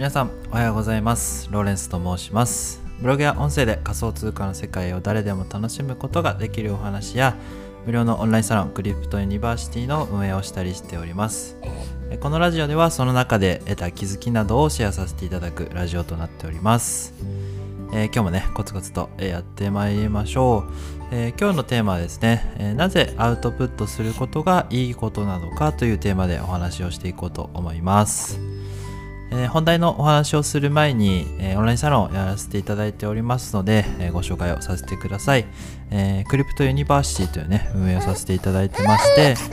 皆さんおはようございます。ローレンスと申します。ブログや音声で仮想通貨の世界を誰でも楽しむことができるお話や無料のオンラインサロンクリプトユニバーシティの運営をしたりしております。このラジオではその中で得た気づきなどをシェアさせていただくラジオとなっております。えー、今日もねコツコツとやってまいりましょう、えー、今日のテーマはですね、えー、なぜアウトプットすることがいいことなのかというテーマでお話をしていこうと思います。えー、本題のお話をする前に、えー、オンラインサロンをやらせていただいておりますので、えー、ご紹介をさせてください、えクリプトユニバーシティというね運営をさせていただいてまして。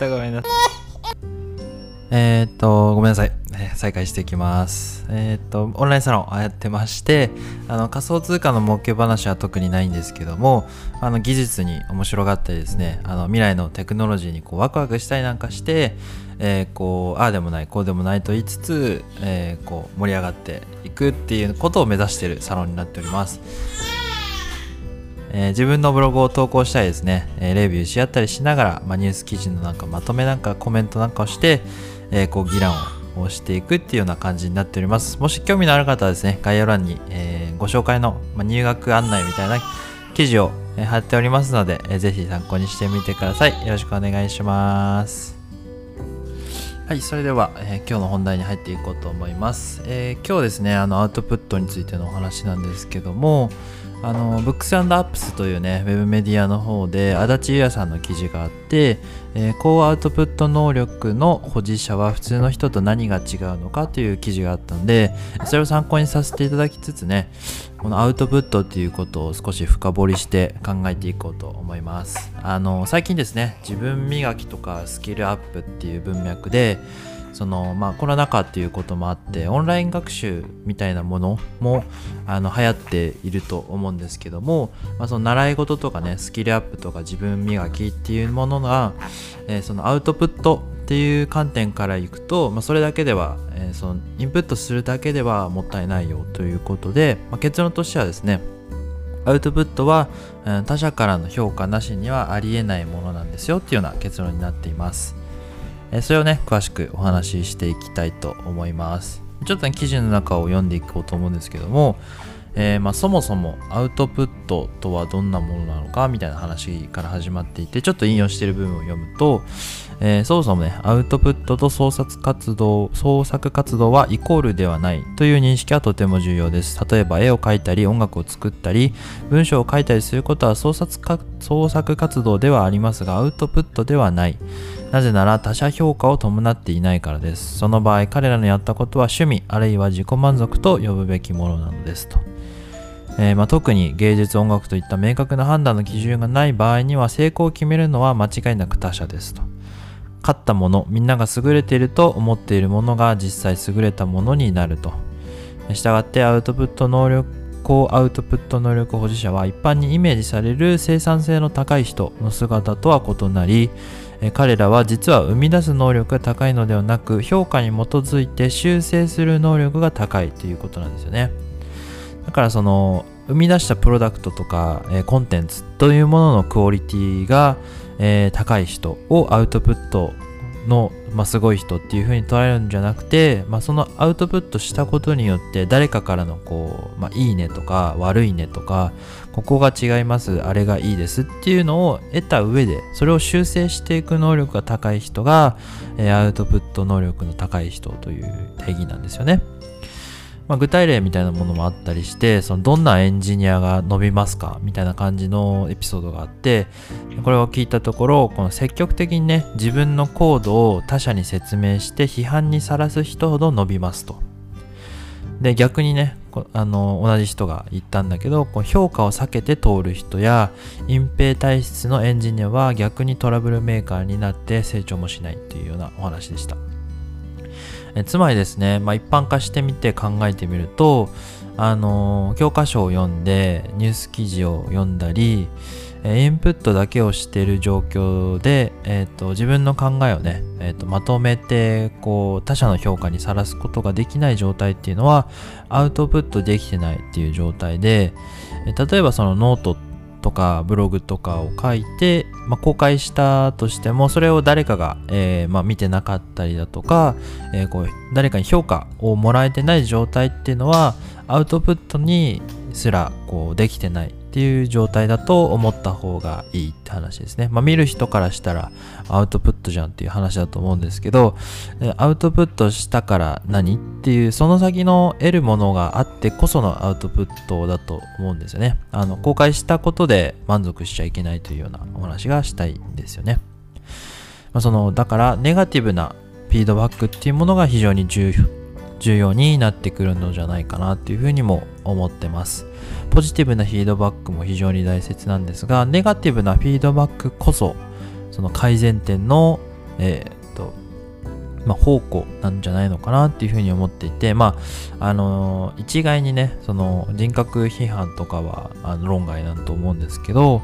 ごめんなさい。えっとごめんなさい再開していきます。えっ、と、オンラインサロンやってまして、あの仮想通貨の儲け話は特にないんですけども、あの技術に面白がったりですね、あの未来のテクノロジーにこうワクワクしたりなんかして、えー、こう、ああでもない、こうでもないと言いつつ、えー、こう盛り上がっていくっていうことを目指しているサロンになっております。えー、自分のブログを投稿したりですね、えー、レビューし合ったりしながら、まあ、ニュース記事のなんかまとめなんかコメントなんかをして、えー、こう議論ををしていくっていうような感じになっております。もし興味のある方はですね、概要欄に、えー、ご紹介の、ま入学案内みたいな記事を、えー、貼っておりますので、えー、ぜひ参考にしてみてください。よろしくお願いします。はい、それでは、えー、今日の本題に入っていこうと思います。えー、今日ですね、あのアウトプットについてのお話なんですけども、あのブックスアップスというねウェブメディアの方で足立優也さんの記事があって、えー、高アウトプット能力の保持者は普通の人と何が違うのかという記事があったんでそれを参考にさせていただきつつねこのアウトプットっていうことを少し深掘りして考えていこうと思います。あの最近ですね自分磨きとかスキルアップっていう文脈でそのまあコロナ禍っていうこともあってオンライン学習みたいなものもあの流行っていると思うんですけども、まあ、その習い事とかねスキルアップとか自分磨きっていうものが、えー、そのアウトプットっていう観点からいくと、まあ、それだけでは、えー、そのインプットするだけではもったいないよということで、まあ、結論としてはですねアウトプットは他者からの評価なしにはありえないものなんですよっていうような結論になっています。えそれをね詳しくお話ししていきたいと思います。ちょっとね記事の中を読んでいこうと思うんですけども、えー、まあ、そもそもアウトプットとはどんなものなのかみたいな話から始まっていてちょっと引用してる部分を読むと、えー、そもそもねアウトプットと創作活動創作活動はイコールではないという認識はとても重要です。例えば絵を描いたり音楽を作ったり文章を書いたりすることは創作創作活動ではありますがアウトプットではない。なぜなら他者評価を伴っていないからです。その場合、彼らのやったことは趣味、あるいは自己満足と呼ぶべきものなのですと。えー、まあ、特に芸術音楽といった明確な判断の基準がない場合には成功を決めるのは間違いなく他者ですと。勝ったもの、みんなが優れていると思っているものが実際優れたものになると。したがってアウトプット能力高アウトプット能力保持者は一般にイメージされる生産性の高い人の姿とは異なり、彼らは実は生み出す能力が高いのではなく評価に基づいて修正する能力が高いということなんですよね。だからその生み出したプロダクトとか、えコンテンツというもののクオリティが、え高い人をアウトプットの、まあ、すごい人っていう風に捉えるんじゃなくて、まあ、そのアウトプットしたことによって誰かからのこう、まあ、いいねとか悪いねとかここが違いますあれがいいですっていうのを得た上でそれを修正していく能力が高い人が、えー、アウトプット能力の高い人という定義なんですよね。まあ、具体例みたいなものもあったりしてそのどんなエンジニアが伸びますかみたいな感じのエピソードがあってこれを聞いたところこの積極的にね自分のコードを他者に説明して批判にさらす人ほど伸びますと。で逆にねあの同じ人が言ったんだけどこう評価を避けて通る人や隠蔽体質のエンジニアは逆にトラブルメーカーになって成長もしないっていうようなお話でした。えつまりですね、まあ、一般化してみて考えてみると、あの教科書を読んでニュース記事を読んだり、インプットだけをしている状況で、えーと、自分の考えをね、えーと、まとめてこう他者の評価にさらすことができない状態っていうのはアウトプットできてないっていう状態で、例えばそのノートっとかブログとかを書いて、まあ、公開したとしてもそれを誰かが、えー、まあ、見てなかったりだとか、えー、こう誰かに評価をもらえてない状態っていうのはアウトプットにすらこうできてない。っていう状態だと思った方がいいって話ですね。まあ、見る人からしたらアウトプットじゃんっていう話だと思うんですけど、アウトプットしたから何っていうその先の得るものがあってこそのアウトプットだと思うんですよね。あの公開したことで満足しちゃいけないというようなお話がしたいんですよね。まあ、そのだからネガティブなフィードバックっていうものが非常に重要重要になってくるのじゃないかなっていうふうにも思ってます。ポジティブなフィードバックも非常に大切なんですが、ネガティブなフィードバックこそ、その改善点の、えー、っと、まあ、方向なんじゃないのかなっていうふうに思っていて、まあ、あのー、一概にね、その人格批判とかはあの論外なんと思うんですけど、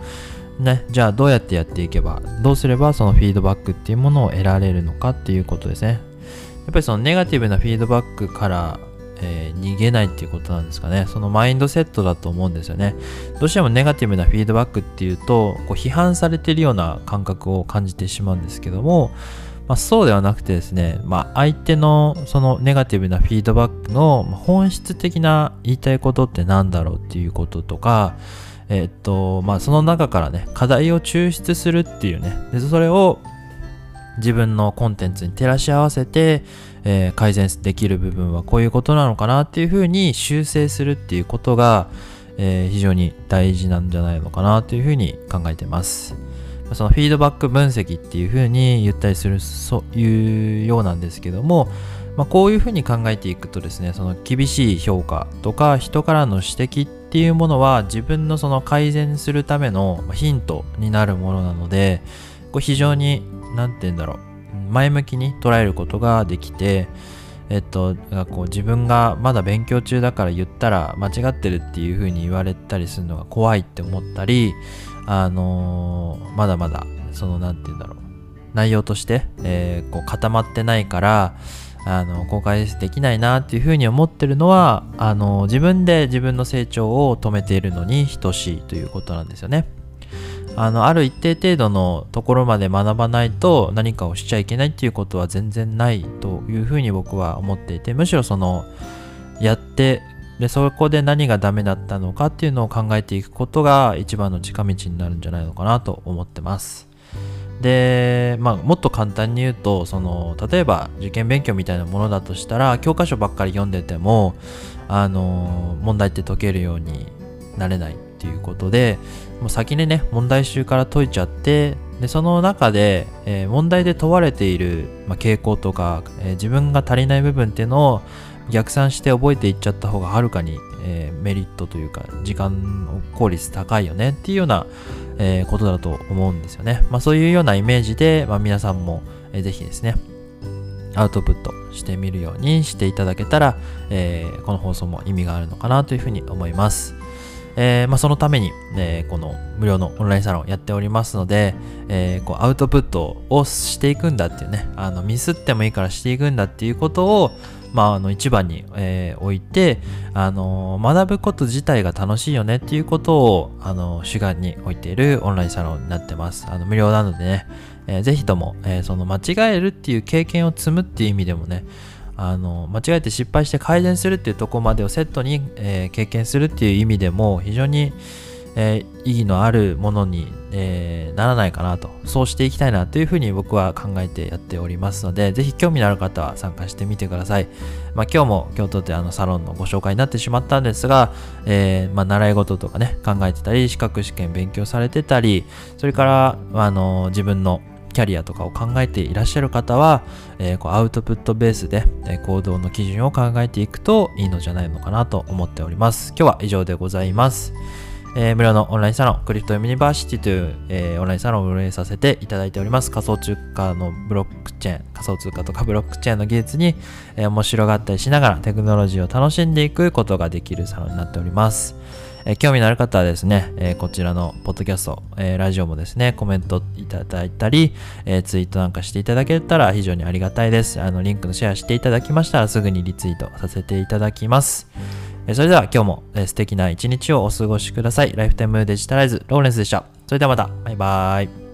ね、じゃあどうやってやっていけば、どうすればそのフィードバックっていうものを得られるのかっていうことですね。っぱりそのネガティブなフィードバックからえー、逃げないっていうことなんですかね。そのマインドセットだと思うんですよね。どうしてもネガティブなフィードバックっていうと、こう批判されてるような感覚を感じてしまうんですけども、まあ、そうではなくてですね、まあ、相手のそのネガティブなフィードバックの本質的な言いたいことって何だろうっていうこととか、え、っと、まあ、その中からね、課題を抽出するっていうね、でそれを自分のコンテンツに照らし合わせて、えー、改善できる部分はこういうことなのかなっていうふうに修正するっていうことが、えー、非常に大事なんじゃないのかなというふうに考えてます。そのフィードバック分析っていうふうに言ったりする、そういうようなんですけども、まあ、こういうふうに考えていくとですね、その厳しい評価とか人からの指摘っていうものは自分のその改善するためのヒントになるものなので、こう非常に、なんて言うんだろう、前向きに捉えることができて、えっと、こう自分がまだ勉強中だから言ったら間違ってるっていう風に言われたりするのが怖いって思ったり、あのー、まだまだ、その、なんて言うんだろう、内容として、えー、こう固まってないから、あの、公開できないなっていう風に思ってるのは、あの、自分で自分の成長を止めているのに等しいということなんですよね。あのある一定程度のところまで学ばないと何かをしちゃいけないっていうことは全然ないというふうに僕は思っていてむしろそのやってでそこで何がダメだったのかっていうのを考えていくことが一番の近道になるんじゃないのかなと思ってます。で、まあ、もっと簡単に言うとその例えば受験勉強みたいなものだとしたら教科書ばっかり読んでてもあの問題って解けるようになれない。っていうことでもう先にね問題集から解いちゃってでその中で、えー、問題で問われている、まあ、傾向とか、えー、自分が足りない部分っていうのを逆算して覚えていっちゃった方がはるかに、えー、メリットというか時間効率高いよねっていうような、えことだと思うんですよね。まあ、そういうようなイメージで、まあ、皆さんも、えー、ぜひですねアウトプットしてみるようにしていただけたら、えこの放送も意味があるのかなというふうに思います。えー、まあ、そのために、えー、この無料のオンラインサロンやっておりますので、えー、こうアウトプットをしていくんだっていうね、あのミスってもいいからしていくんだっていうことを、まあ、あの一番に、え置いて、あの学ぶこと自体が楽しいよねっていうことを、あの主眼に置いているオンラインサロンになってます。あの無料なのでね、えー、ぜひとも、えその間違えるっていう経験を積むっていう意味でもね、あの間違えて失敗して改善するっていうとこまでをセットに、えー、経験するっていう意味でも非常に、えー、意義のあるものに、えー、ならないかなと。そうしていきたいなというふうに僕は考えてやっておりますのでぜひ興味のある方は参加してみてください、まあ、今日も京都であのサロンのご紹介になってしまったんですが、えまあ、習い事とかね考えてたり資格試験勉強されてたりそれからあの自分のキャリアとかを考えていらっしゃる方は、えー、こうアウトプットベースで、えー、行動の基準を考えていくといいのじゃないのかなと思っております。今日は以上でございます。えー、無料のオンラインサロン、クリプトユニバーシティという、えー、オンラインサロンを運営させていただいております。仮想通貨のブロックチェーン、仮想通貨とかブロックチェーンの技術に、えー、面白がったりしながらテクノロジーを楽しんでいくことができるサロンになっております。えー、興味のある方はですね、えー、こちらのポッドキャスト、えー、ラジオもですね、コメントいただいたり、えツイートなんかしていただけたら非常にありがたいです。あの、リンクのシェアしていただきましたらすぐにリツイートさせていただきます。えそれでは今日もえ素敵な一日をお過ごしください。ライフタイムデジタライズローレンスでした。それではまた。バイバーイ。